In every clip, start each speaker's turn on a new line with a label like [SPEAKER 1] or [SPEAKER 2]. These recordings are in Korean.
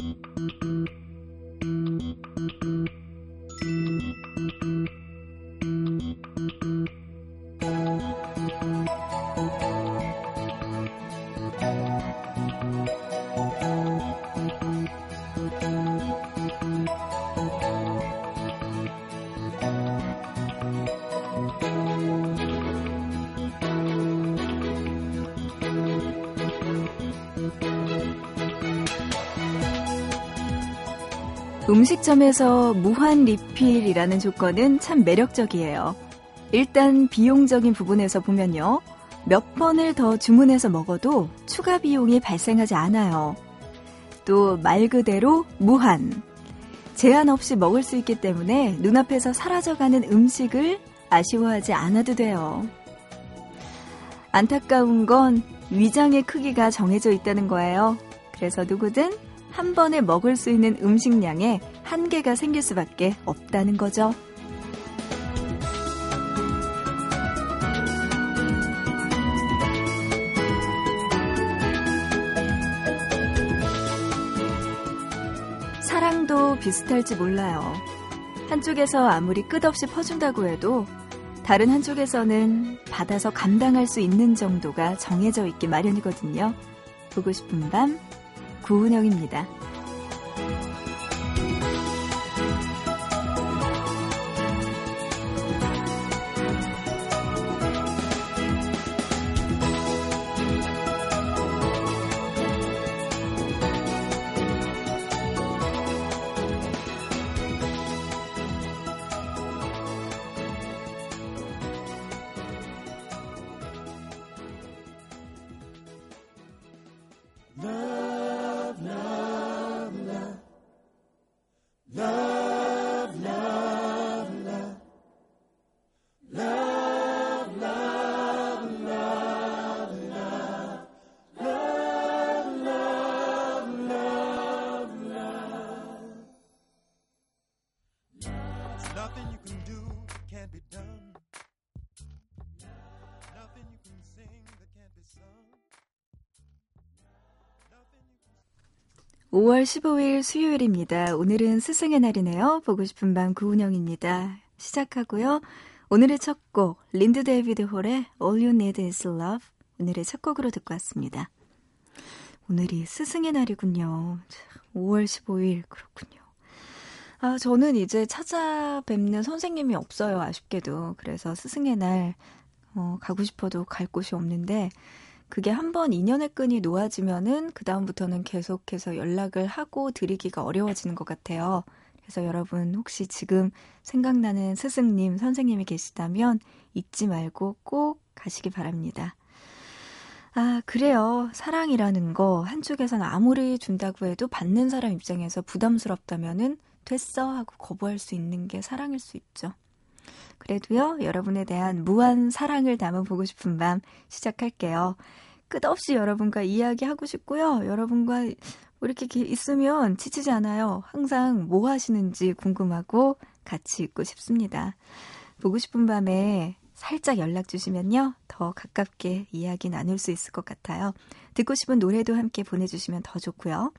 [SPEAKER 1] mm-hmm. 음식점에서 무한 리필이라는 조건은 참 매력적이에요. 일단 비용적인 부분에서 보면요. 몇 번을 더 주문해서 먹어도 추가 비용이 발생하지 않아요. 또 말 그대로 무한. 제한 없이 먹을 수 있기 때문에 눈앞에서 사라져가는 음식을 아쉬워하지 않아도 돼요. 안타까운 건 위장의 크기가 정해져 있다는 거예요. 그래서 누구든 한 번에 먹을 수 있는 음식량에 한계가 생길 수밖에 없다는 거죠. 사랑도 비슷할지 몰라요. 한쪽에서 아무리 끝없이 퍼준다고 해도 다른 한쪽에서는 받아서 감당할 수 있는 정도가 정해져 있기 마련이거든요. 보고 싶은 밤, 구은영입니다. 5월 15일 수요일입니다. 오늘은 스승의 날이네요. 보고 싶은 밤 구은영입니다. 시작하고요. 오늘의 첫 곡, 린든 데이비드 홀의 All You Need Is Love. 오늘의 첫 곡으로 듣고 왔습니다. 오늘이 스승의 날이군요. 5월 15일, 그렇군요. 아, 저는 이제 찾아뵙는 선생님이 없어요. 아쉽게도. 그래서 스승의 날, 어, 가고 싶어도 갈 곳이 없는데, 그게 한 번 인연의 끈이 놓아지면은 그 다음부터는 계속해서 연락을 하고 드리기가 어려워지는 것 같아요. 그래서 여러분 혹시 지금 생각나는 스승님, 선생님이 계시다면 잊지 말고 꼭 가시기 바랍니다. 아, 그래요. 사랑이라는 거 한쪽에서는 아무리 준다고 해도 받는 사람 입장에서 부담스럽다면은 됐어 하고 거부할 수 있는 게 사랑일 수 있죠. 그래도요, 여러분에 대한 무한 사랑을 담아 보고 싶은 밤 시작할게요. 끝없이 여러분과 이야기하고 싶고요. 여러분과 이렇게 있으면 지치지 않아요. 항상 뭐 하시는지 궁금하고 같이 있고 싶습니다. 보고 싶은 밤에 살짝 연락 주시면요. 더 가깝게 이야기 나눌 수 있을 것 같아요. 듣고 싶은 노래도 함께 보내주시면 더 좋고요.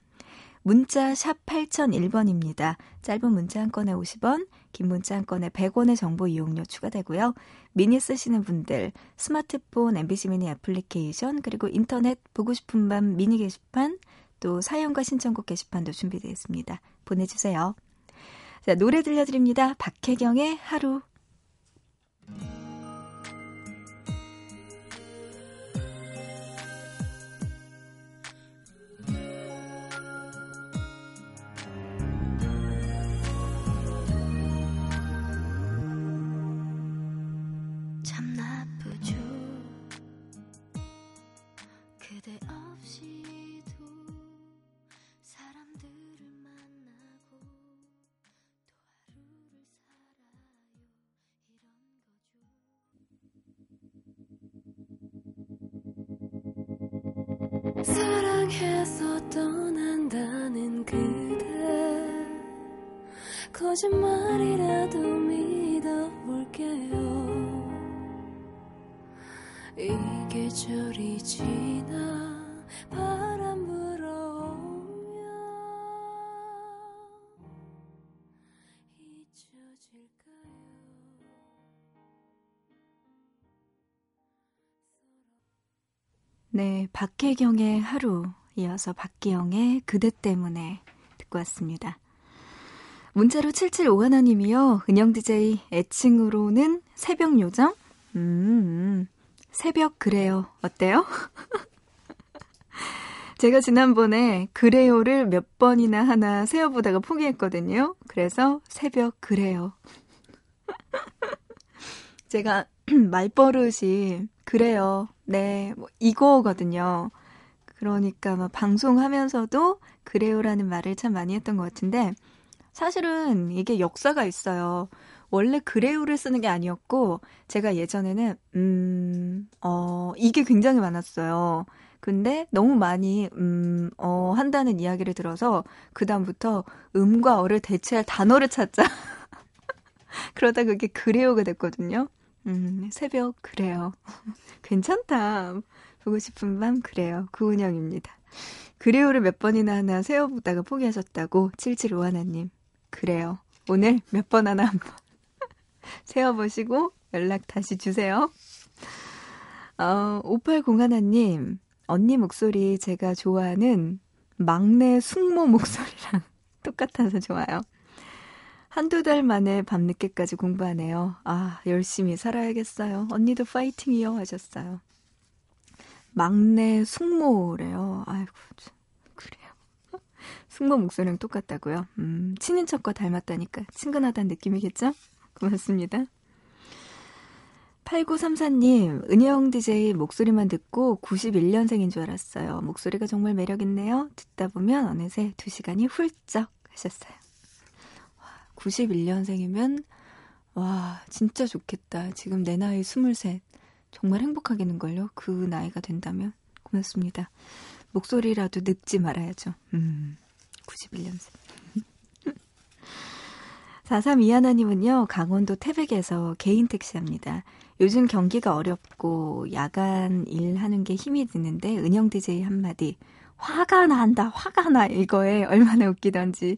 [SPEAKER 1] 문자 샵 8001번입니다. 짧은 문자 한 건에 50원, 긴 문자 한 건에 100원의 정보 이용료 추가되고요. 미니 쓰시는 분들 스마트폰 MBC 미니 애플리케이션 그리고 인터넷 보고 싶은 밤 미니 게시판 또 사연과 신청곡 게시판도 준비되어 있습니다. 보내주세요. 자, 노래 들려드립니다. 박혜경의 하루. 사랑해서 떠난다는 그대. 거짓말이라도 믿어볼게요. 이 계절이 지나 네, 박혜경의 하루 이어서 박기영의 그대 때문에 듣고 왔습니다. 문자로 7751님이요. 은영 DJ 애칭으로는 새벽 요정? 음, 새벽 그래요. 어때요? 제가 지난번에 그래요를 몇 번이나 하나 세어보다가 포기했거든요. 그래서 새벽 그래요. 제가 말버릇이 그래요. 네, 뭐 이거거든요. 그러니까 막 방송하면서도 그래요라는 말을 참 많이 했던 것 같은데 사실은 이게 역사가 있어요. 원래 그래요를 쓰는 게 아니었고 제가 예전에는 음, 어, 이게 굉장히 많았어요. 근데 너무 많이 음, 어 한다는 이야기를 들어서 그다음부터 음과 어를 대체할 단어를 찾자. 그러다 그게 그래요가 됐거든요. 음, 새벽 그래요. 괜찮다. 보고 싶은 밤 그래요. 구은영입니다. 그래요를 몇 번이나 하나 세어보다가 포기하셨다고 7751님. 그래요. 오늘 몇 번 하나 한번 세어보시고 연락 다시 주세요. 어, 5801님. 언니 목소리 제가 좋아하는 막내 숙모 목소리랑 똑같아서 좋아요. 한두 달 만에 밤늦게까지 공부하네요. 아, 열심히 살아야겠어요. 언니도 파이팅이요. 하셨어요. 막내 숙모래요. 아이고, 그래요. 숙모 목소리랑 똑같다고요? 음, 친인척과 닮았다니까 친근하다는 느낌이겠죠? 고맙습니다. 8934님, 은영 DJ 목소리만 듣고 91년생인 줄 알았어요. 목소리가 정말 매력있네요. 듣다 보면 어느새 2시간이 훌쩍 하셨어요. 91년생이면, 와, 진짜 좋겠다. 지금 내 나이 23. 정말 행복하겠는걸요? 그 나이가 된다면. 고맙습니다. 목소리라도 늙지 말아야죠. 음, 91년생. 4321하님은요, 강원도 태백에서 개인 택시 합니다. 요즘 경기가 어렵고 야간 일하는 게 힘이 드는데 은영 DJ 한마디 화가 난다 화가 나 이거에 얼마나 웃기던지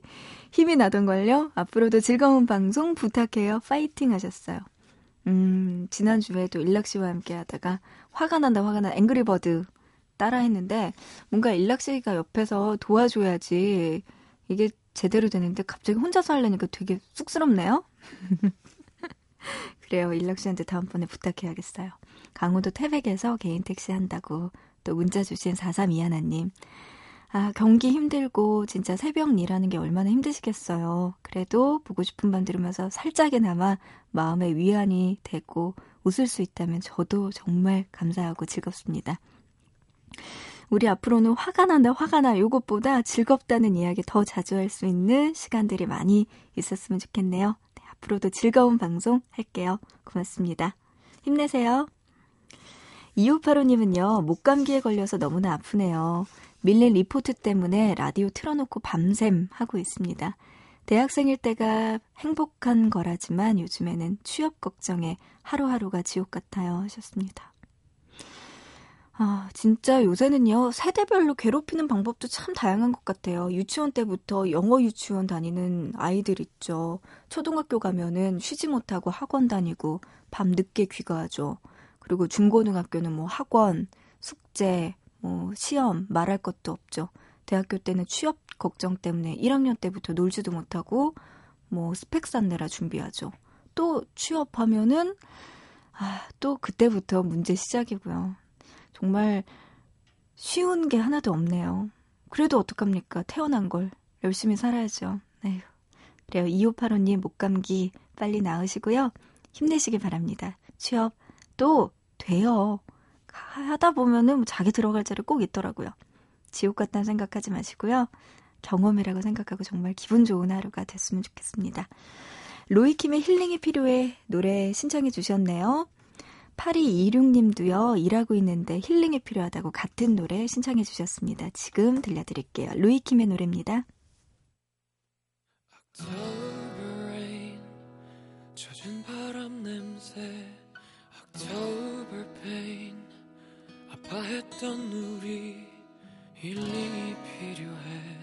[SPEAKER 1] 힘이 나던걸요. 앞으로도 즐거운 방송 부탁해요. 파이팅 하셨어요. 음 지난주에도 일락 씨와 함께 하다가 화가 난다 화가 나 앵그리버드 따라 했는데 뭔가 일락 씨가 옆에서 도와줘야지 이게 제대로 되는데 갑자기 혼자서 하려니까 되게 쑥스럽네요. 그래요. 일락 씨한테 다음번에 부탁해야겠어요. 강원도 태백에서 개인 택시 한다고 또 문자 주신 4321님. 아, 경기 힘들고 진짜 새벽 일하는 게 얼마나 힘드시겠어요. 그래도 보고 싶은 밤 들으면서 살짝이나마 마음의 위안이 되고 웃을 수 있다면 저도 정말 감사하고 즐겁습니다. 우리 앞으로는 화가 난다, 화가 나. 요것보다 즐겁다는 이야기 더 자주 할 수 있는 시간들이 많이 있었으면 좋겠네요. 앞으로도 즐거운 방송 할게요. 고맙습니다. 힘내세요. 2585님은요, 목감기에 걸려서 너무나 아프네요. 밀린 리포트 때문에 라디오 틀어놓고 밤샘 하고 있습니다. 대학생일 때가 행복한 거라지만 요즘에는 취업 걱정에 하루하루가 지옥 같아요. 하셨습니다. 아, 진짜 요새는요, 세대별로 괴롭히는 방법도 참 다양한 것 같아요. 유치원 때부터 영어 유치원 다니는 아이들 있죠. 초등학교 가면은 쉬지 못하고 학원 다니고, 밤 늦게 귀가하죠. 그리고 중고등학교는 뭐 학원, 숙제, 뭐 시험, 말할 것도 없죠. 대학교 때는 취업 걱정 때문에 1학년 때부터 놀지도 못하고, 뭐 스펙 쌓느라 준비하죠. 또 취업하면은, 아, 또 그때부터 문제 시작이고요. 정말 쉬운 게 하나도 없네요. 그래도 어떡합니까? 태어난 걸 열심히 살아야죠. 에휴. 그래요. 2585님 목감기 빨리 나으시고요. 힘내시길 바랍니다. 취업 또 돼요. 하다 보면은 뭐 자기 들어갈 자리 꼭 있더라고요. 지옥 같다는 생각하지 마시고요. 경험이라고 생각하고 정말 기분 좋은 하루가 됐으면 좋겠습니다. 로이킴의 힐링이 필요해 노래 신청해 주셨네요. 8226님도요, 일하고 있는데 힐링이 필요하다고 같은 노래 신청해 주셨습니다. 지금 들려드릴게요. 루이킴의 노래입니다. 바람 냄새, October pain, 아파했던 우리 힐링이 필요해,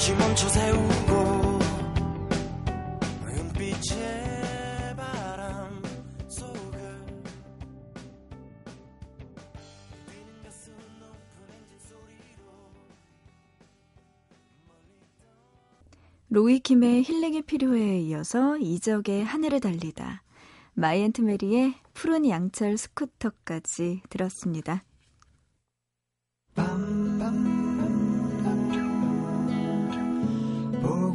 [SPEAKER 2] 잠시 멈춰 세우고 은빛의 바람 속을 뛰는 가슴 높은 엔진 소리로
[SPEAKER 1] 로이킴의 힐링이 필요해에 이어서 이적의 하늘을 달리다 마이앤트 메리의 푸른 양철 스쿠터까지 들었습니다.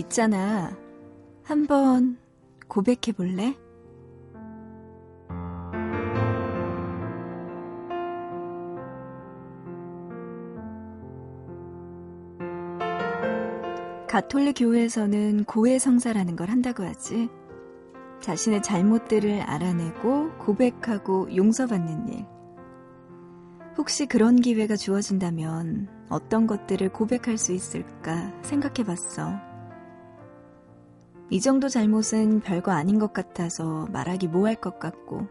[SPEAKER 1] 있잖아. 한번 고백해 볼래? 가톨릭 교회에서는 고해 성사라는 걸 한다고 하지. 자신의 잘못들을 알아내고 고백하고 용서받는 일. 혹시 그런 기회가 주어진다면 어떤 것들을 고백할 수 있을까 생각해 봤어. 이 정도 잘못은 별거 아닌 것 같아서 말하기 뭐할 것 같고,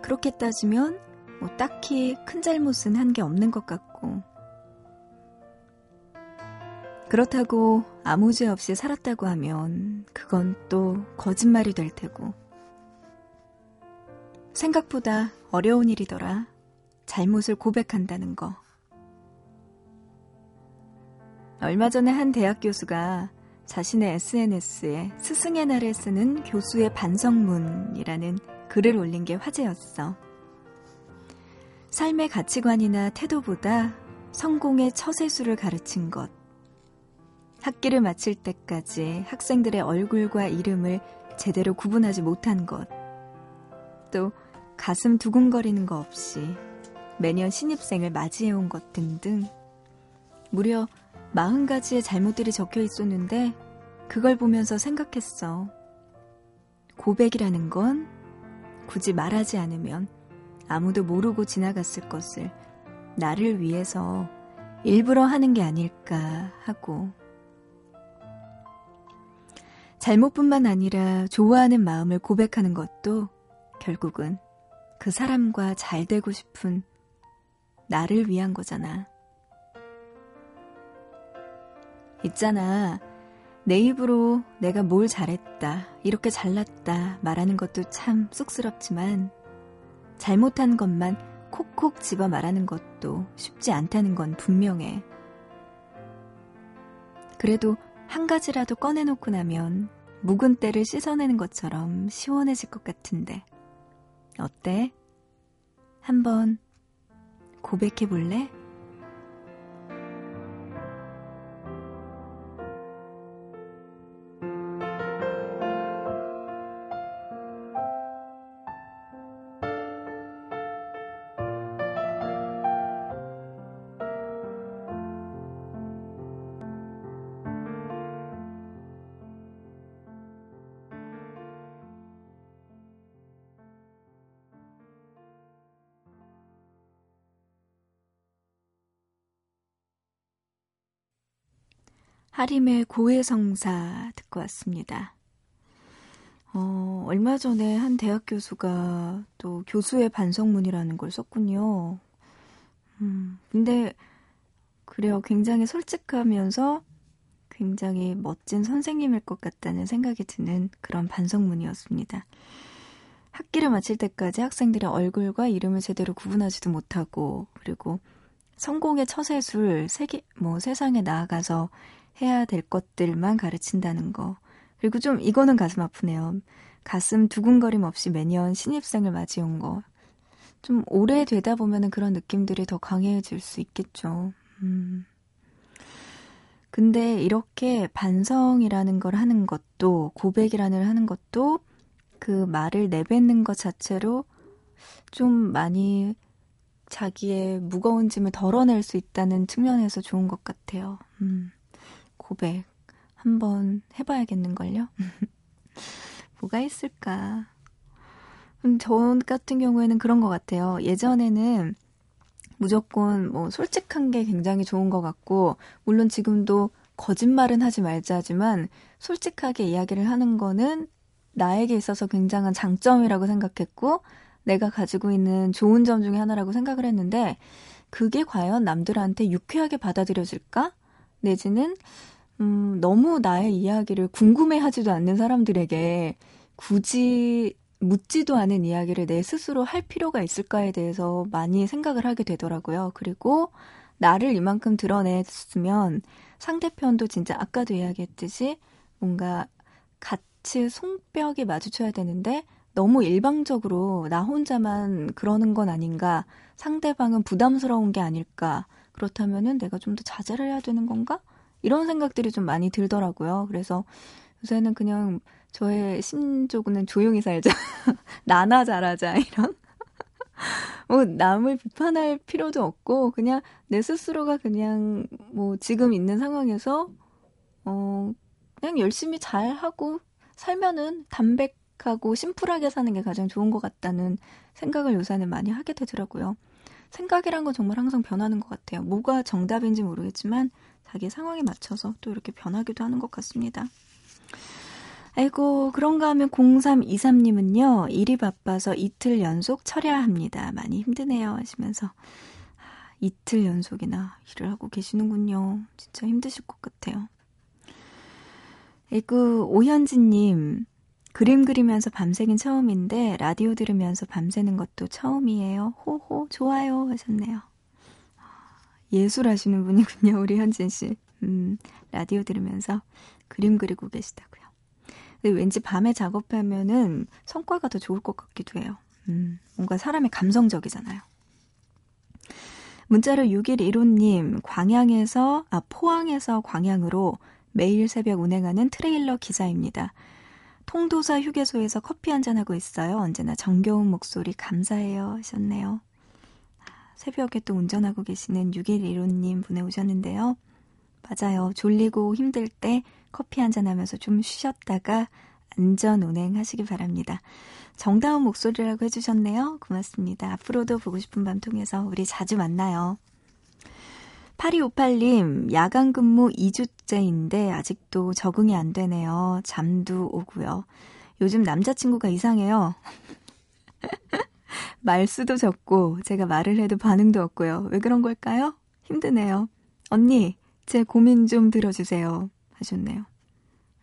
[SPEAKER 1] 그렇게 따지면 뭐 딱히 큰 잘못은 한 게 없는 것 같고, 그렇다고 아무 죄 없이 살았다고 하면 그건 또 거짓말이 될 테고. 생각보다 어려운 일이더라. 잘못을 고백한다는 거. 얼마 전에 한 대학 교수가 자신의 SNS에 스승의 날에 쓰는 교수의 반성문이라는 글을 올린 게 화제였어. 삶의 가치관이나 태도보다 성공의 처세수를 가르친 것. 학기를 마칠 때까지 학생들의 얼굴과 이름을 제대로 구분하지 못한 것. 또 가슴 두근거리는 거 없이 매년 신입생을 맞이해온 것 등등. 무려 40가지의 잘못들이 적혀 있었는데 그걸 보면서 생각했어. 고백이라는 건 굳이 말하지 않으면 아무도 모르고 지나갔을 것을 나를 위해서 일부러 하는 게 아닐까 하고. 잘못뿐만 아니라 좋아하는 마음을 고백하는 것도 결국은 그 사람과 잘 되고 싶은 나를 위한 거잖아. 있잖아. 내 입으로 내가 뭘 잘했다, 이렇게 잘났다 말하는 것도 참 쑥스럽지만 잘못한 것만 콕콕 집어 말하는 것도 쉽지 않다는 건 분명해. 그래도 한 가지라도 꺼내놓고 나면 묵은 때를 씻어내는 것처럼 시원해질 것 같은데. 어때? 한번 고백해 볼래? 하림의 고해성사 듣고 왔습니다. 어, 얼마 전에 한 대학 교수가 또 교수의 반성문이라는 걸 썼군요. 음, 근데 그래요. 굉장히 솔직하면서 굉장히 멋진 선생님일 것 같다는 생각이 드는 그런 반성문이었습니다. 학기를 마칠 때까지 학생들의 얼굴과 이름을 제대로 구분하지도 못하고, 그리고 성공의 처세술, 세계, 뭐 세상에 나아가서 해야 될 것들만 가르친다는 거. 그리고 좀 이거는 가슴 아프네요. 가슴 두근거림 없이 매년 신입생을 맞이온 거. 좀 오래 되다 보면은 그런 느낌들이 더 강해질 수 있겠죠. 음. 근데 이렇게 반성이라는 걸 하는 것도, 고백이라는 하는 것도 그 말을 내뱉는 것 자체로 좀 많이 자기의 무거운 짐을 덜어낼 수 있다는 측면에서 좋은 것 같아요. 음, 고백 한번 해봐야겠는걸요? 뭐가 있을까? 음, 저 같은 경우에는 그런 것 같아요. 예전에는 무조건 뭐 솔직한 게 굉장히 좋은 것 같고, 물론 지금도 거짓말은 하지 말자지만 솔직하게 이야기를 하는 거는 나에게 있어서 굉장한 장점이라고 생각했고, 내가 가지고 있는 좋은 점 중에 하나라고 생각을 했는데, 그게 과연 남들한테 유쾌하게 받아들여질까? 내지는, 음, 너무 나의 이야기를 궁금해 하지도 않는 사람들에게 굳이 묻지도 않은 이야기를 내 스스로 할 필요가 있을까에 대해서 많이 생각을 하게 되더라고요. 그리고 나를 이만큼 드러냈으면 상대편도 진짜 아까도 이야기했듯이 뭔가 같이 송벽이 마주쳐야 되는데 너무 일방적으로 나 혼자만 그러는 건 아닌가, 상대방은 부담스러운 게 아닐까, 그렇다면은 내가 좀 더 자제를 해야 되는 건가? 이런 생각들이 좀 많이 들더라고요. 그래서 요새는 그냥 저의 심적은 조용히 살자. 나나 잘하자. 이런. 뭐, 남을 비판할 필요도 없고, 그냥 내 스스로가 그냥 뭐, 지금 있는 상황에서, 어, 그냥 열심히 잘 하고 살면은 담백하고 심플하게 사는 게 가장 좋은 것 같다는 생각을 요새는 많이 하게 되더라고요. 생각이란 건 정말 항상 변하는 것 같아요. 뭐가 정답인지 모르겠지만 자기 상황에 맞춰서 또 이렇게 변하기도 하는 것 같습니다. 아이고, 그런가 하면 0323님은요, 일이 바빠서 이틀 연속 철야합니다. 많이 힘드네요. 하시면서, 아, 이틀 연속이나 일을 하고 계시는군요. 진짜 힘드실 것 같아요. 아이고, 오현진님, 그림 그리면서 밤새긴 처음인데, 라디오 들으면서 밤새는 것도 처음이에요. 호호, 좋아요. 하셨네요. 아, 예술 하시는 분이군요, 우리 현진 씨. 음, 라디오 들으면서 그림 그리고 계시다고요. 근데 왠지 밤에 작업하면은 성과가 더 좋을 것 같기도 해요. 음, 뭔가 사람이 감성적이잖아요. 문자를 6115님, 광양에서, 아, 포항에서 광양으로 매일 새벽 운행하는 트레일러 기사입니다. 통도사 휴게소에서 커피 한잔하고 있어요. 언제나 정겨운 목소리 감사해요. 하셨네요. 새벽에 또 운전하고 계시는 6115님 보내오셨는데요. 맞아요. 졸리고 힘들 때 커피 한잔 하면서 좀 쉬셨다가 안전 운행하시기 바랍니다. 정다운 목소리라고 해주셨네요. 고맙습니다. 앞으로도 보고 싶은 밤 통해서 우리 자주 만나요. 8258님, 야간 근무 2주째인데 아직도 적응이 안 되네요. 잠도 오고요. 요즘 남자친구가 이상해요. 말수도 적고, 제가 말을 해도 반응도 없고요. 왜 그런 걸까요? 힘드네요. 언니, 제 고민 좀 들어주세요. 하셨네요.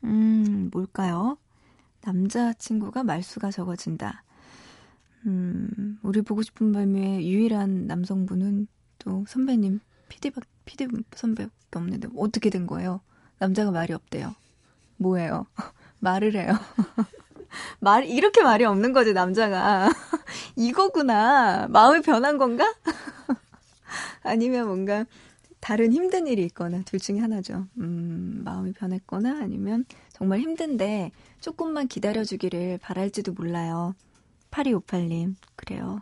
[SPEAKER 1] 음, 뭘까요? 남자친구가 말수가 적어진다. 음, 우리 보고 싶은 밤의 유일한 남성분은 또 선배님, 피디, 피디 선배밖에 없는데 어떻게 된 거예요? 남자가 말이 없대요. 뭐예요? 말을 해요. 말, 이렇게 말이 없는 거지, 남자가. 이거구나. 마음이 변한 건가? 아니면 뭔가 다른 힘든 일이 있거나 둘 중에 하나죠. 음, 마음이 변했거나 아니면 정말 힘든데 조금만 기다려주기를 바랄지도 몰라요. 8258님, 그래요.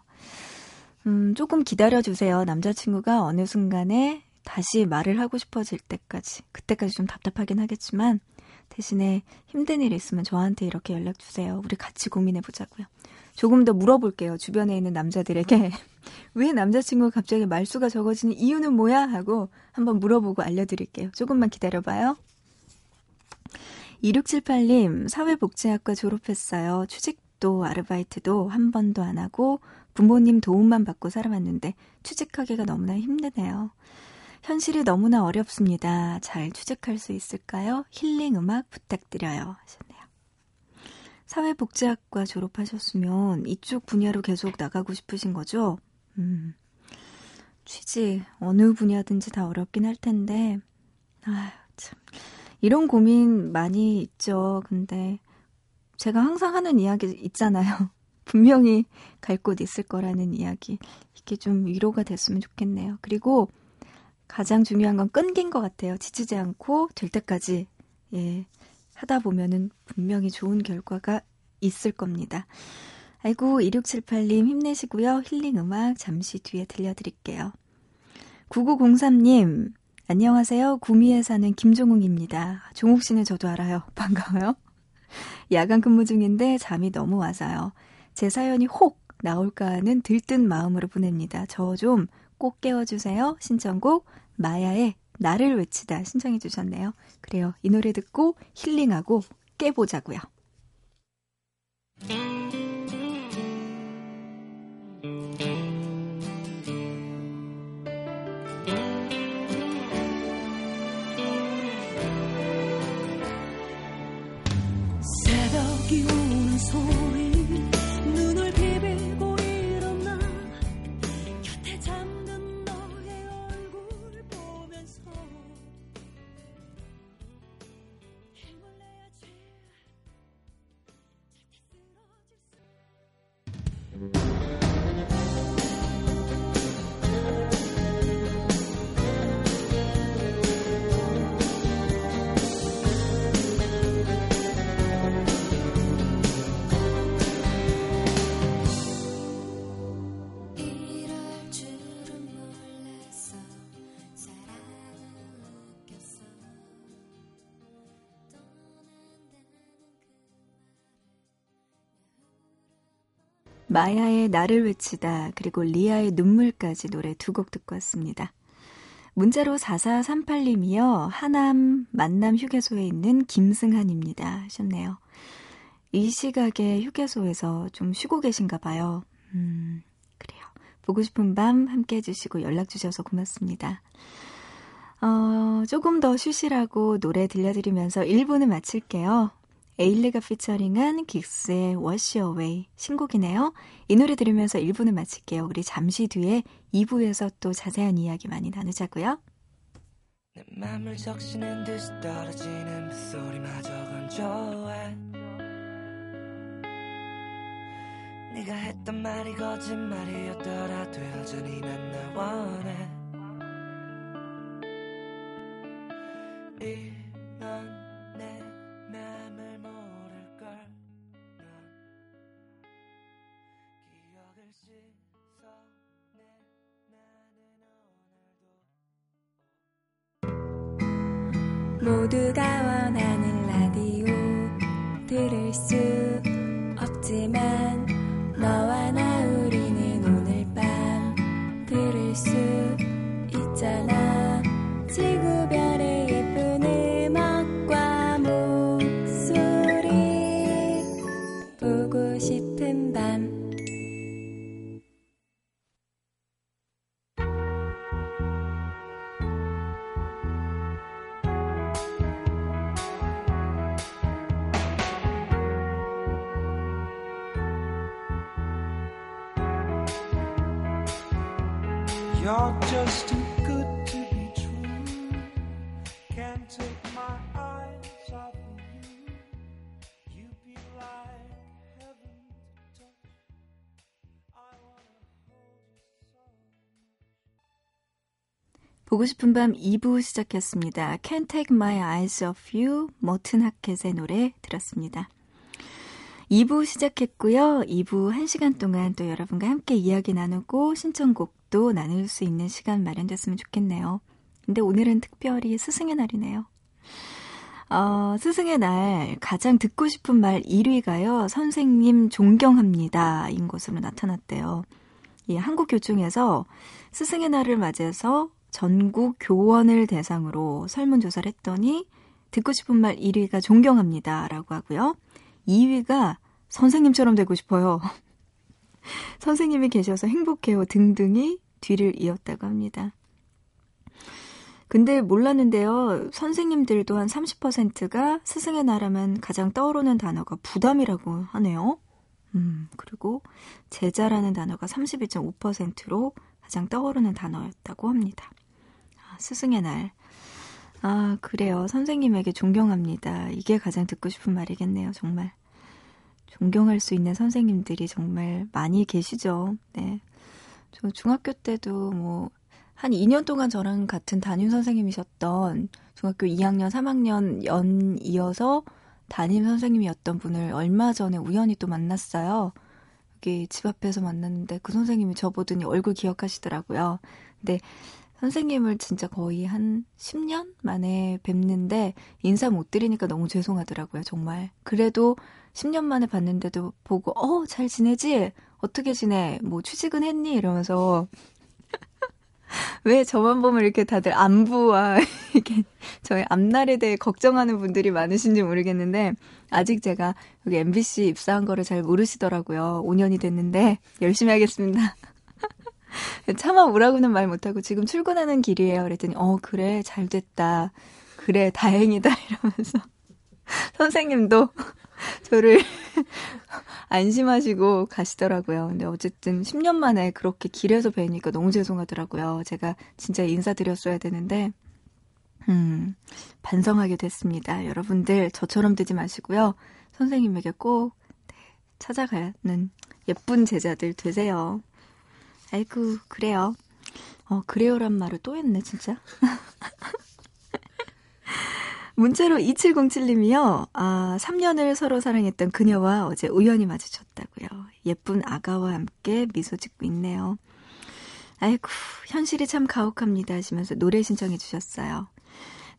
[SPEAKER 1] 음, 조금 기다려주세요. 남자친구가 어느 순간에 다시 말을 하고 싶어질 때까지. 그때까지 좀 답답하긴 하겠지만, 대신에 힘든 일 있으면 저한테 이렇게 연락 주세요. 우리 같이 고민해 보자고요. 조금 더 물어볼게요. 주변에 있는 남자들에게. 왜 남자친구가 갑자기 말수가 적어지는 이유는 뭐야? 하고 한번 물어보고 알려드릴게요. 조금만 기다려봐요. 2678님, 사회복지학과 졸업했어요. 취직도 아르바이트도 한 번도 안 하고 부모님 도움만 받고 살아왔는데 취직하기가 너무나 힘드네요. 현실이 너무나 어렵습니다. 잘 취직할 수 있을까요? 힐링 음악 부탁드려요. 하셨네요. 사회복지학과 졸업하셨으면 이쪽 분야로 계속 나가고 싶으신 거죠? 음, 취직, 어느 분야든지 다 어렵긴 할 텐데, 아휴, 참. 이런 고민 많이 있죠. 근데 제가 항상 하는 이야기 있잖아요. 분명히 갈 곳 있을 거라는 이야기. 이게 좀 위로가 됐으면 좋겠네요. 그리고 가장 중요한 건 끈긴 것 같아요. 지치지 않고 될 때까지 예 하다 보면은 분명히 좋은 결과가 있을 겁니다. 아이고 2678님 힘내시고요. 힐링 음악 잠시 뒤에 들려드릴게요. 9903님 안녕하세요. 구미에 사는 김종욱입니다. 종욱 씨는 저도 알아요. 반가워요. 야간 근무 중인데 잠이 너무 와서요. 제 사연이 혹 나올까 하는 들뜬 마음으로 보냅니다. 저 좀 꼭 깨워주세요. 신청곡 마야의 나를 외치다 신청해 주셨네요. 그래요. 이 노래 듣고 힐링하고 깨보자고요. 마야의 나를 외치다 그리고 리아의 눈물까지 노래 두 곡 듣고 왔습니다. 문자로 4438님이요. 하남 만남 휴게소에 있는 김승한입니다. 하셨네요. 이 시각에 휴게소에서 좀 쉬고 계신가 봐요. 음, 그래요. 보고 싶은 밤 함께 해주시고 연락 주셔서 고맙습니다. 어, 조금 더 쉬시라고 노래 들려드리면서 1부는 마칠게요. 에일리가 피처링한 긱스의 Wash Away 신곡이네요. 이 노래 들으면서 1부는 마칠게요. 우리 잠시 뒤에 2부에서 또 자세한 이야기 많이 나누자고요.
[SPEAKER 2] 내 맘을 적시는 듯이 떨어지는 빗소리마저 건조해 네가 했던 말이 거짓말이었더라도 여전히 난 널 원해
[SPEAKER 3] 보고 싶은 밤
[SPEAKER 1] 2부 시작했습니다. Can't Take My Eyes Off You, 머튼 하켓의 노래 들었습니다. 2부 시작했고요. 2부 1시간 동안 또 여러분과 함께 이야기 나누고 신청곡도 나눌 수 있는 시간 마련됐으면 좋겠네요. 근데 오늘은 특별히 스승의 날이네요. 어, 스승의 날 가장 듣고 싶은 말 1위가요. 선생님 존경합니다. 인 것으로 나타났대요. 이 한국 교총에서 스승의 날을 맞이해서 전국 교원을 대상으로 설문조사를 했더니 듣고 싶은 말 1위가 존경합니다. 라고 하고요. 2위가 선생님처럼 되고 싶어요. 선생님이 계셔서 행복해요. 등등이 뒤를 이었다고 합니다. 근데 몰랐는데요. 선생님들도 한 30%가 스승의 나라면 가장 떠오르는 단어가 부담이라고 하네요. 음, 그리고 제자라는 단어가 32.5%로 가장 떠오르는 단어였다고 합니다. 아, 스승의 날. 아, 그래요. 선생님에게 존경합니다. 이게 가장 듣고 싶은 말이겠네요, 정말. 존경할 수 있는 선생님들이 정말 많이 계시죠. 네. 저 중학교 때도 뭐, 한 2년 동안 저랑 같은 담임 선생님이셨던 중학교 2학년, 3학년 연 이어서 담임 선생님이었던 분을 얼마 전에 우연히 또 만났어요. 여기 집 앞에서 만났는데 그 선생님이 저보더니 얼굴 기억하시더라고요. 근데 선생님을 진짜 거의 한 10년 만에 뵙는데 인사 못 드리니까 너무 죄송하더라고요, 정말. 그래도 10년 만에 봤는데도 보고, 어, 잘 지내지? 어떻게 지내? 뭐 취직은 했니? 이러면서 왜 저만 보면 이렇게 다들 안부와 이렇게 저의 앞날에 대해 걱정하는 분들이 많으신지 모르겠는데 아직 제가 여기 MBC 입사한 거를 잘 모르시더라고요. 5년이 됐는데 열심히 하겠습니다. 차마 오라고는 말 못하고 지금 출근하는 길이에요. 그랬더니 어 그래 잘 됐다. 그래 다행이다 이러면서 선생님도 저를 안심하시고 가시더라고요. 근데 어쨌든 10년 만에 그렇게 길에서 뵈니까 너무 죄송하더라고요. 제가 진짜 인사드렸어야 되는데, 음, 반성하게 됐습니다. 여러분들 저처럼 되지 마시고요. 선생님에게 꼭 네, 찾아가는 예쁜 제자들 되세요. 아이고, 그래요. 어, 그래요란 말을 또 했네, 진짜. 문자로 2707님이요. 아, 3년을 서로 사랑했던 그녀와 어제 우연히 마주쳤다고요. 예쁜 아가와 함께 미소 짓고 있네요. 아이고, 현실이 참 가혹합니다 하시면서 노래 신청해 주셨어요.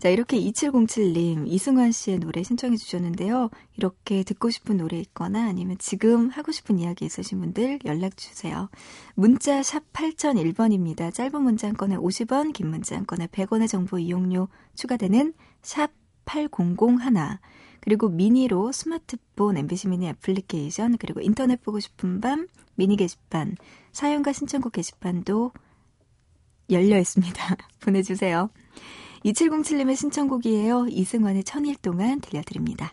[SPEAKER 1] 자, 이렇게 2707님, 이승환 씨의 노래 신청해 주셨는데요. 이렇게 듣고 싶은 노래 있거나 아니면 지금 하고 싶은 이야기 있으신 분들 연락 주세요. 문자 샵 8001번입니다. 짧은 문자 한 건에 50원, 긴 문자 한 건에 100원의 정보 이용료 추가되는 샵 8001 그리고 미니로 스마트폰 MBC 미니 애플리케이션 그리고 인터넷 보고 싶은 밤 미니 게시판 사연과 신청곡 게시판도 열려 있습니다. 보내주세요. 2707님의 신청곡이에요. 이승환의 천일 동안 들려드립니다.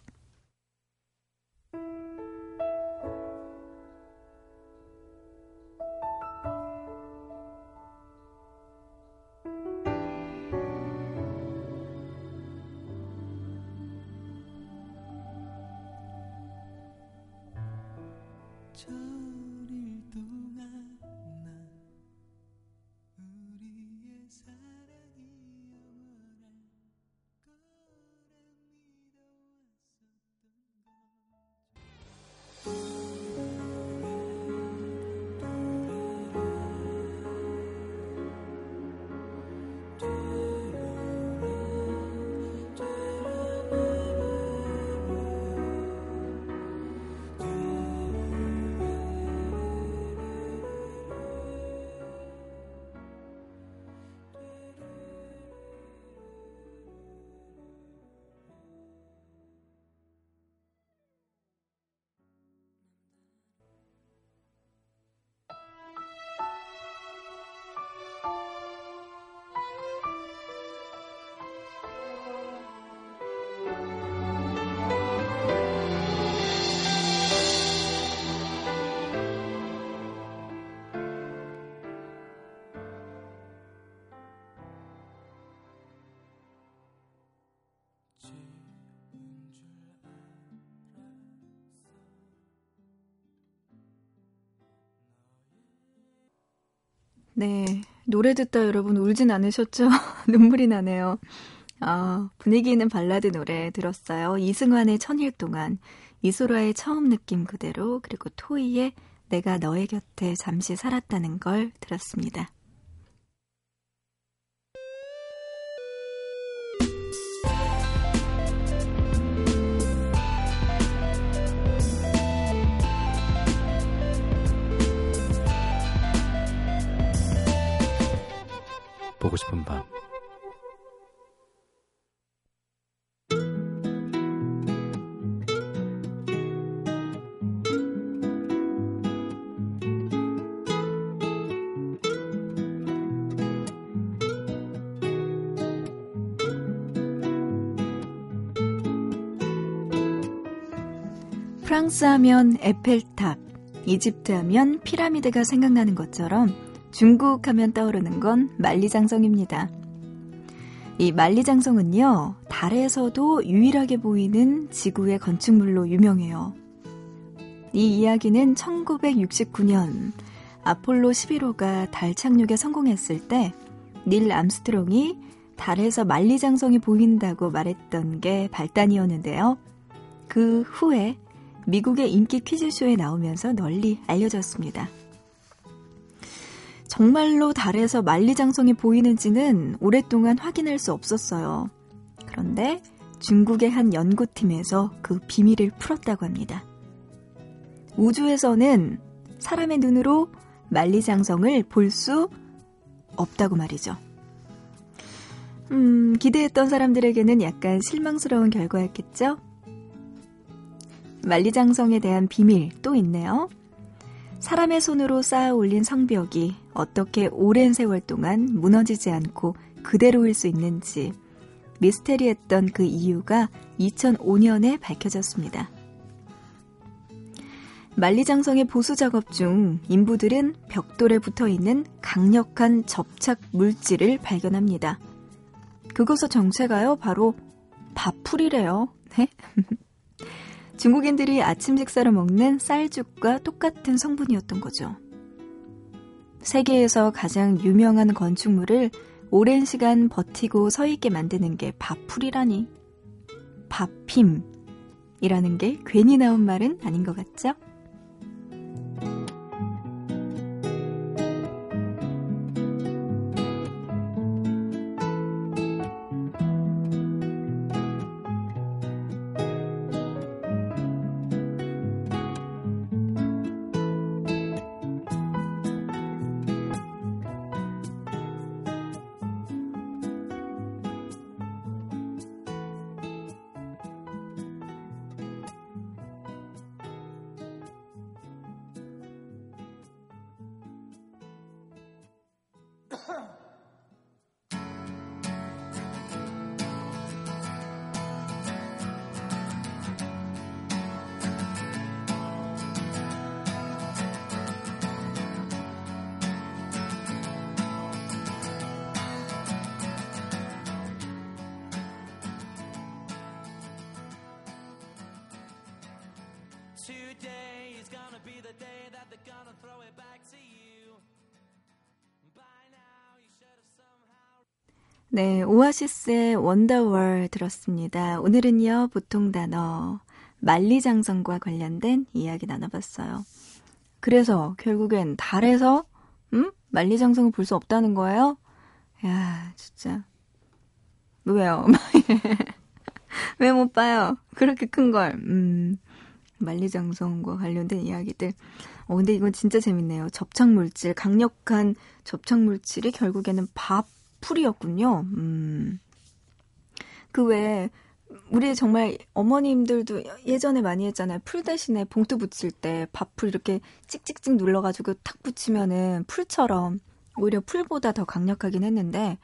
[SPEAKER 1] 네. 노래 듣다 여러분 울진 않으셨죠? 눈물이 나네요. 아, 분위기 있는 발라드 노래 들었어요. 이승환의 천일 동안, 이소라의 처음 느낌 그대로, 그리고 토이의 내가 너의 곁에 잠시 살았다는 걸 들었습니다.
[SPEAKER 4] 보고 싶은 밤.
[SPEAKER 1] 프랑스 하면 에펠탑, 이집트 하면 피라미드가 생각나는 것처럼 중국 하면 떠오르는 건 만리장성입니다. 이 만리장성은요, 달에서도 유일하게 보이는 지구의 건축물로 유명해요. 이 이야기는 1969년 아폴로 11호가 달 착륙에 성공했을 때 닐 암스트롱이 달에서 만리장성이 보인다고 말했던 게 발단이었는데요. 그 후에 미국의 인기 퀴즈쇼에 나오면서 널리 알려졌습니다. 정말로 달에서 만리장성이 보이는지는 오랫동안 확인할 수 없었어요. 그런데 중국의 한 연구팀에서 그 비밀을 풀었다고 합니다. 우주에서는 사람의 눈으로 만리장성을 볼 수 없다고 말이죠. 음, 기대했던 사람들에게는 약간 실망스러운 결과였겠죠? 만리장성에 대한 비밀 또 있네요. 사람의 손으로 쌓아 올린 성벽이 어떻게 오랜 세월 동안 무너지지 않고 그대로일 수 있는지 미스테리했던 그 이유가 2005년에 밝혀졌습니다. 만리장성의 보수 작업 중 인부들은 벽돌에 붙어 있는 강력한 접착 물질을 발견합니다. 그것의 정체가요, 바로 밥풀이래요. 네? 중국인들이 아침 식사로 먹는 쌀죽과 똑같은 성분이었던 거죠. 세계에서 가장 유명한 건축물을 오랜 시간 버티고 서 있게 만드는 게 밥풀이라니. 밥힘이라는 게 괜히 나온 말은 아닌 것 같죠? 네, 오아시스의 원더월 들었습니다. 오늘은요, 보통 단어, 만리장성과 관련된 이야기 나눠봤어요. 그래서 결국엔 달에서, 음? 만리장성을 볼 수 없다는 거예요? 야, 진짜. 왜요? 왜 못 봐요? 그렇게 큰 걸. 음, 만리장성과 관련된 이야기들. 어, 근데 이건 진짜 재밌네요. 접착물질, 강력한 접착물질이 결국에는 밥 풀이었군요. 음. 그 외에, 우리 정말 어머님들도 예전에 많이 했잖아요. 풀 대신에 봉투 붙일 때 밥풀 이렇게 찍찍찍 눌러가지고 탁 붙이면은 풀처럼 오히려 풀보다 더 강력하긴 했는데,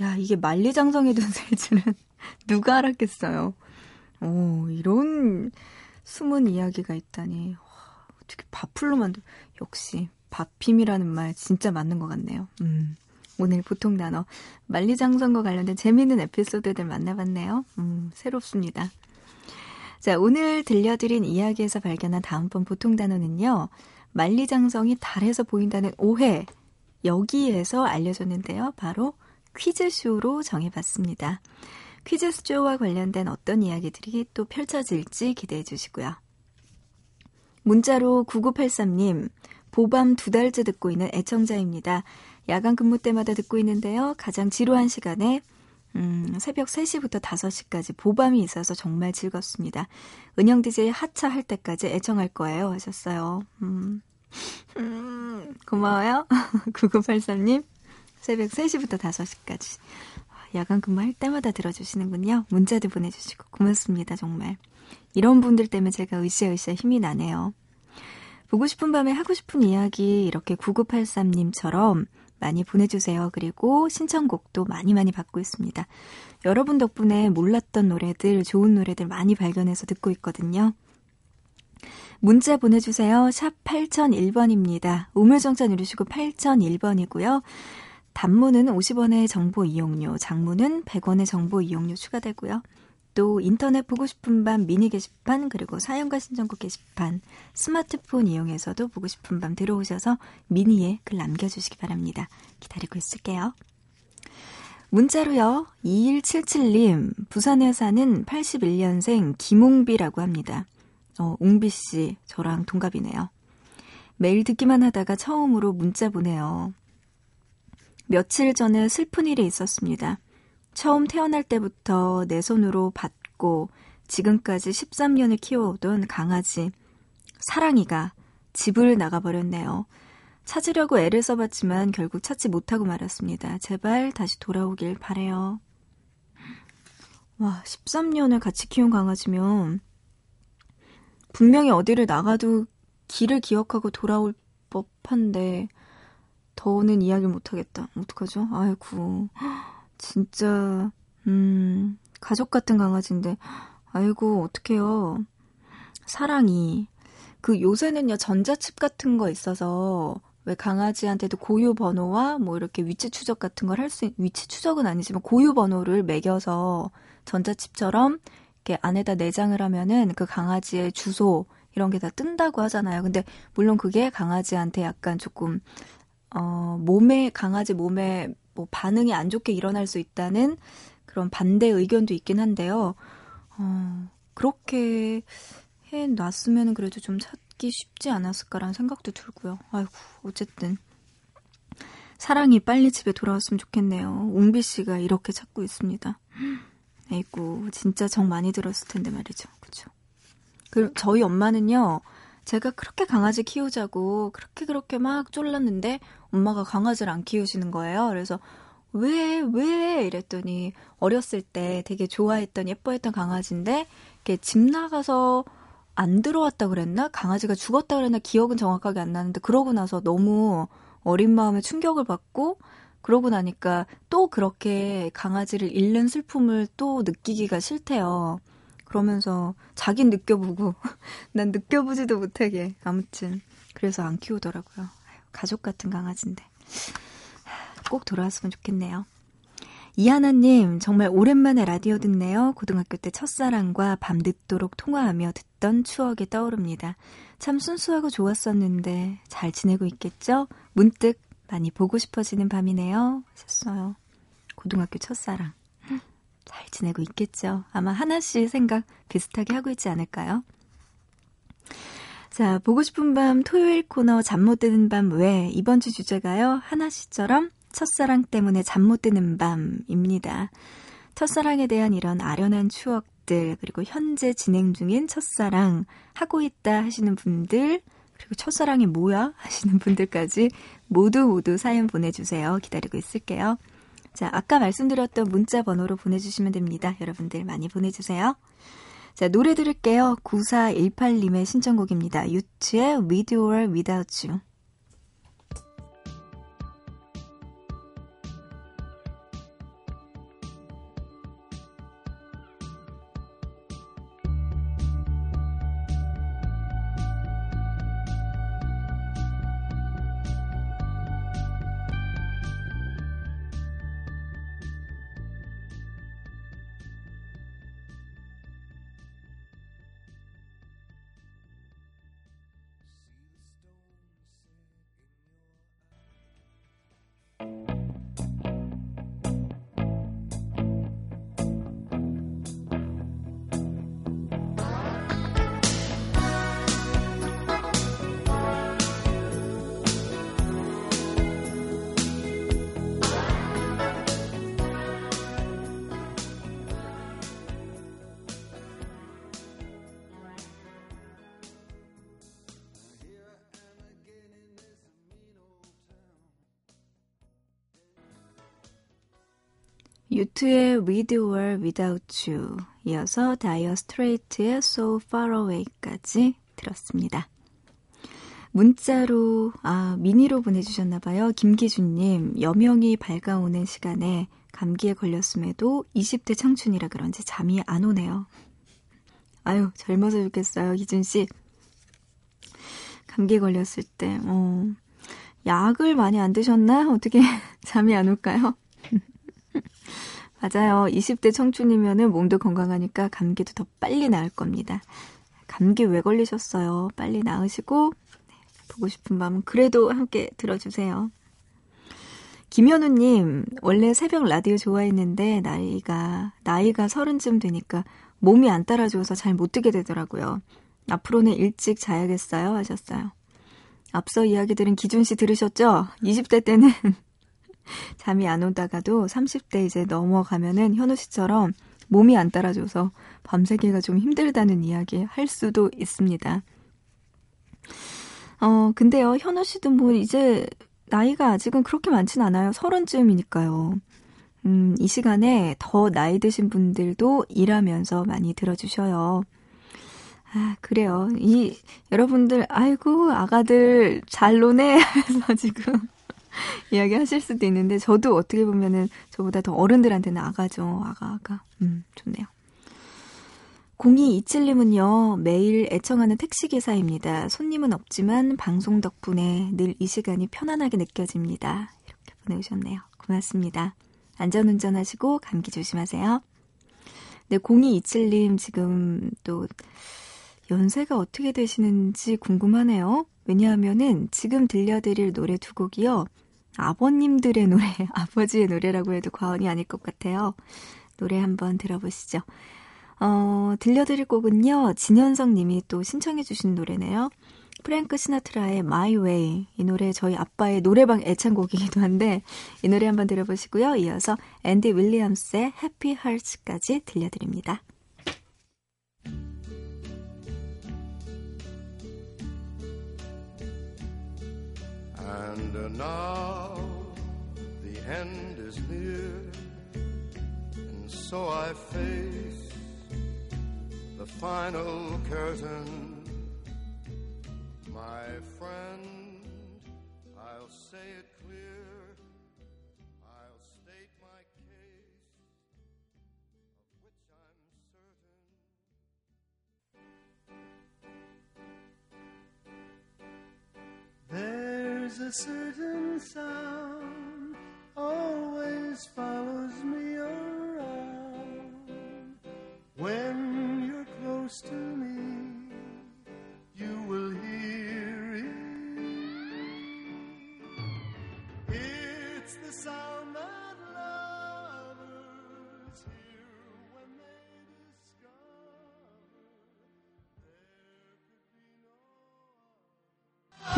[SPEAKER 1] 야, 이게 만리장성에 둔셀 줄은 누가 알았겠어요. 오, 이런 숨은 이야기가 있다니. 와, 어떻게 밥풀로 만들, 역시 밥힘이라는 말 진짜 맞는 것 같네요. 음. 오늘 보통 단어 만리장성과 관련된 재미있는 에피소드들 만나봤네요. 음, 새롭습니다. 자, 오늘 들려드린 이야기에서 발견한 다음번 보통 단어는요. 만리장성이 달에서 보인다는 오해. 여기에서 알려줬는데요. 바로 퀴즈쇼로 정해봤습니다. 퀴즈쇼와 관련된 어떤 이야기들이 또 펼쳐질지 기대해 주시고요. 문자로 9983님, 보밤 두 달째 듣고 있는 애청자입니다. 야간 근무 때마다 듣고 있는데요. 가장 지루한 시간에 음, 새벽 3시부터 5시까지 보밤이 있어서 정말 즐겁습니다. 은영 DJ 하차 할 때까지 애청할 거예요. 하셨어요. 음, 음, 고마워요. 9983님. 새벽 3시부터 5시까지. 야간 근무할 때마다 들어주시는군요. 문자도 보내주시고 고맙습니다. 정말. 이런 분들 때문에 제가 으쌰으쌰 힘이 나네요. 보고 싶은 밤에 하고 싶은 이야기 이렇게 9983님처럼 많이 보내주세요. 그리고 신청곡도 많이 많이 받고 있습니다. 여러분 덕분에 몰랐던 노래들, 좋은 노래들 많이 발견해서 듣고 있거든요. 문자 보내주세요. 샵 8001번입니다. 우물정자 누르시고 8001번이고요. 단문은 50원의 정보 이용료, 장문은 100원의 정보 이용료 추가되고요. 또 인터넷 보고 싶은 밤 미니 게시판 그리고 사연과 신청곡 게시판 스마트폰 이용해서도 보고 싶은 밤 들어오셔서 미니에 글 남겨주시기 바랍니다. 기다리고 있을게요. 문자로요. 2177님, 부산에 사는 81년생 김홍비라고 합니다. 어, 웅비 씨, 저랑 동갑이네요. 매일 듣기만 하다가 처음으로 문자 보내요. 며칠 전에 슬픈 일이 있었습니다. 처음 태어날 때부터 내 손으로 받고 지금까지 13년을 키워오던 강아지 사랑이가 집을 나가버렸네요. 찾으려고 애를 써봤지만 결국 찾지 못하고 말았습니다. 제발 다시 돌아오길 바래요. 와, 13년을 같이 키운 강아지면 분명히 어디를 나가도 길을 기억하고 돌아올 법한데 더는 이야기를 못하겠다. 어떡하죠? 아이고, 진짜 음, 가족 같은 강아지인데 아이고, 어떡해요. 사랑이 그 요새는요 전자칩 같은 거 있어서 왜 강아지한테도 고유 번호와 뭐 이렇게 위치 추적 같은 걸 할 수 위치 추적은 아니지만 고유 번호를 매겨서 전자칩처럼 이렇게 안에다 내장을 하면은 그 강아지의 주소 이런 게 다 뜬다고 하잖아요. 근데 물론 그게 강아지한테 약간 조금 어 몸에 강아지 몸에 뭐 반응이 안 좋게 일어날 수 있다는 그런 반대 의견도 있긴 한데요. 어 그렇게 해 놨으면 그래도 좀 찾기 쉽지 않았을까라는 생각도 들고요. 아이고, 어쨌든. 사랑이 빨리 집에 돌아왔으면 좋겠네요. 웅비 씨가 이렇게 찾고 있습니다. 아이고, 진짜 정 많이 들었을 텐데 말이죠. 그쵸. 그, 저희 엄마는요, 제가 그렇게 강아지 키우자고 그렇게 그렇게 막 쫄랐는데 엄마가 강아지를 안 키우시는 거예요. 그래서 왜, 왜? 이랬더니 어렸을 때 되게 좋아했던, 예뻐했던 강아지인데, 이렇게 집 나가서 안 들어왔다 그랬나? 강아지가 죽었다 그랬나? 기억은 정확하게 안 나는데, 그러고 나서 너무 어린 마음에 충격을 받고, 그러고 나니까 또 그렇게 강아지를 잃는 슬픔을 또 느끼기가 싫대요. 그러면서 자긴 느껴보고, 난 느껴보지도 못하게. 아무튼. 그래서 안 키우더라고요. 가족 같은 강아지인데. 꼭 돌아왔으면 좋겠네요. 이하나님, 정말 오랜만에 라디오 듣네요. 고등학교 때 첫사랑과 밤늦도록 통화하며 듣던 추억이 떠오릅니다. 참 순수하고 좋았었는데 잘 지내고 있겠죠? 문득 많이 보고 싶어지는 밤이네요. 하셨어요. 고등학교 첫사랑. 잘 지내고 있겠죠? 아마 하나씩 생각 비슷하게 하고 있지 않을까요? 자, 보고 싶은 밤 토요일 코너 잠 못 드는 밤 외 이번 주 주제가요. 하나씨처럼 첫사랑 때문에 잠 못 드는 밤입니다. 첫사랑에 대한 이런 아련한 추억들, 그리고 현재 진행 중인 첫사랑, 하고 있다 하시는 분들, 그리고 첫사랑이 뭐야? 하시는 분들까지 모두 모두 사연 보내주세요. 기다리고 있을게요. 자, 아까 말씀드렸던 문자 번호로 보내주시면 됩니다. 여러분들 많이 보내주세요. 자, 노래 들을게요. 9418님의 신청곡입니다. 유츠의 With or Without You. 유트의 With or Without You 이어서 다이어 스트레이트의 So Far Away까지 들었습니다. 문자로 아 미니로 보내주셨나 봐요. 김기준님 여명이 밝아오는 시간에 감기에 걸렸음에도 20대 청춘이라 그런지 잠이 안 오네요. 아유 젊어서 좋겠어요 기준 씨. 감기 걸렸을 때 어, 약을 많이 안 드셨나? 어떻게 잠이 안 올까요? 맞아요. 20대 청춘이면은 몸도 건강하니까 감기도 더 빨리 나을 겁니다. 감기 왜 걸리셨어요? 빨리 나으시고, 네, 보고 싶은 마음은 그래도 함께 들어주세요. 김현우님, 원래 새벽 라디오 좋아했는데, 나이가, 나이가 서른쯤 되니까 몸이 안 따라줘서 잘 못 듣게 되더라고요. 앞으로는 일찍 자야겠어요. 하셨어요. 앞서 이야기 들은 기준 씨 들으셨죠? 20대 때는 잠이 안 오다가도 30대 이제 넘어가면은 현우 씨처럼 몸이 안 따라줘서 밤새기가 좀 힘들다는 이야기 할 수도 있습니다. 어, 근데요, 현우 씨도 뭐 이제 나이가 아직은 그렇게 많진 않아요. 서른쯤이니까요. 음, 이 시간에 더 나이 드신 분들도 일하면서 많이 들어주셔요. 아, 그래요. 이, 여러분들, 아이고, 아가들 잘 노네 하면서 지금 이야기 하실 수도 있는데, 저도 어떻게 보면은 저보다 더 어른들한테는 아가죠. 아가, 아가. 음, 좋네요. 0227님은요, 매일 애청하는 택시기사입니다. 손님은 없지만 방송 덕분에 늘 이 시간이 편안하게 느껴집니다. 이렇게 보내주셨네요. 고맙습니다. 안전운전 하시고 감기 조심하세요. 네, 0227님 지금 또 연세가 어떻게 되시는지 궁금하네요. 왜냐하면은 지금 들려드릴 노래 두 곡이요. 아버님들의 노래, 아버지의 노래라고 해도 과언이 아닐 것 같아요. 노래 한번 들어보시죠. 어, 들려드릴 곡은요, 진현성 님이 또 신청해주신 노래네요. 프랭크 시나트라의 My Way. 이 노래 저희 아빠의 노래방 애창곡이기도 한데, 이 노래 한번 들어보시고요. 이어서 앤디 윌리엄스의 Happy Hearts까지 들려드립니다.
[SPEAKER 4] And uh, now the end is near, and so I face the final curtain. My friend, I'll say it
[SPEAKER 2] A certain sound always follows me around. When you're close to me,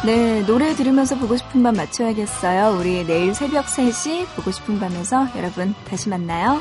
[SPEAKER 1] 네, 노래 들으면서 보고 싶은 밤 맞춰야겠어요. 우리 내일 새벽 3시 보고 싶은 밤에서 여러분 다시 만나요.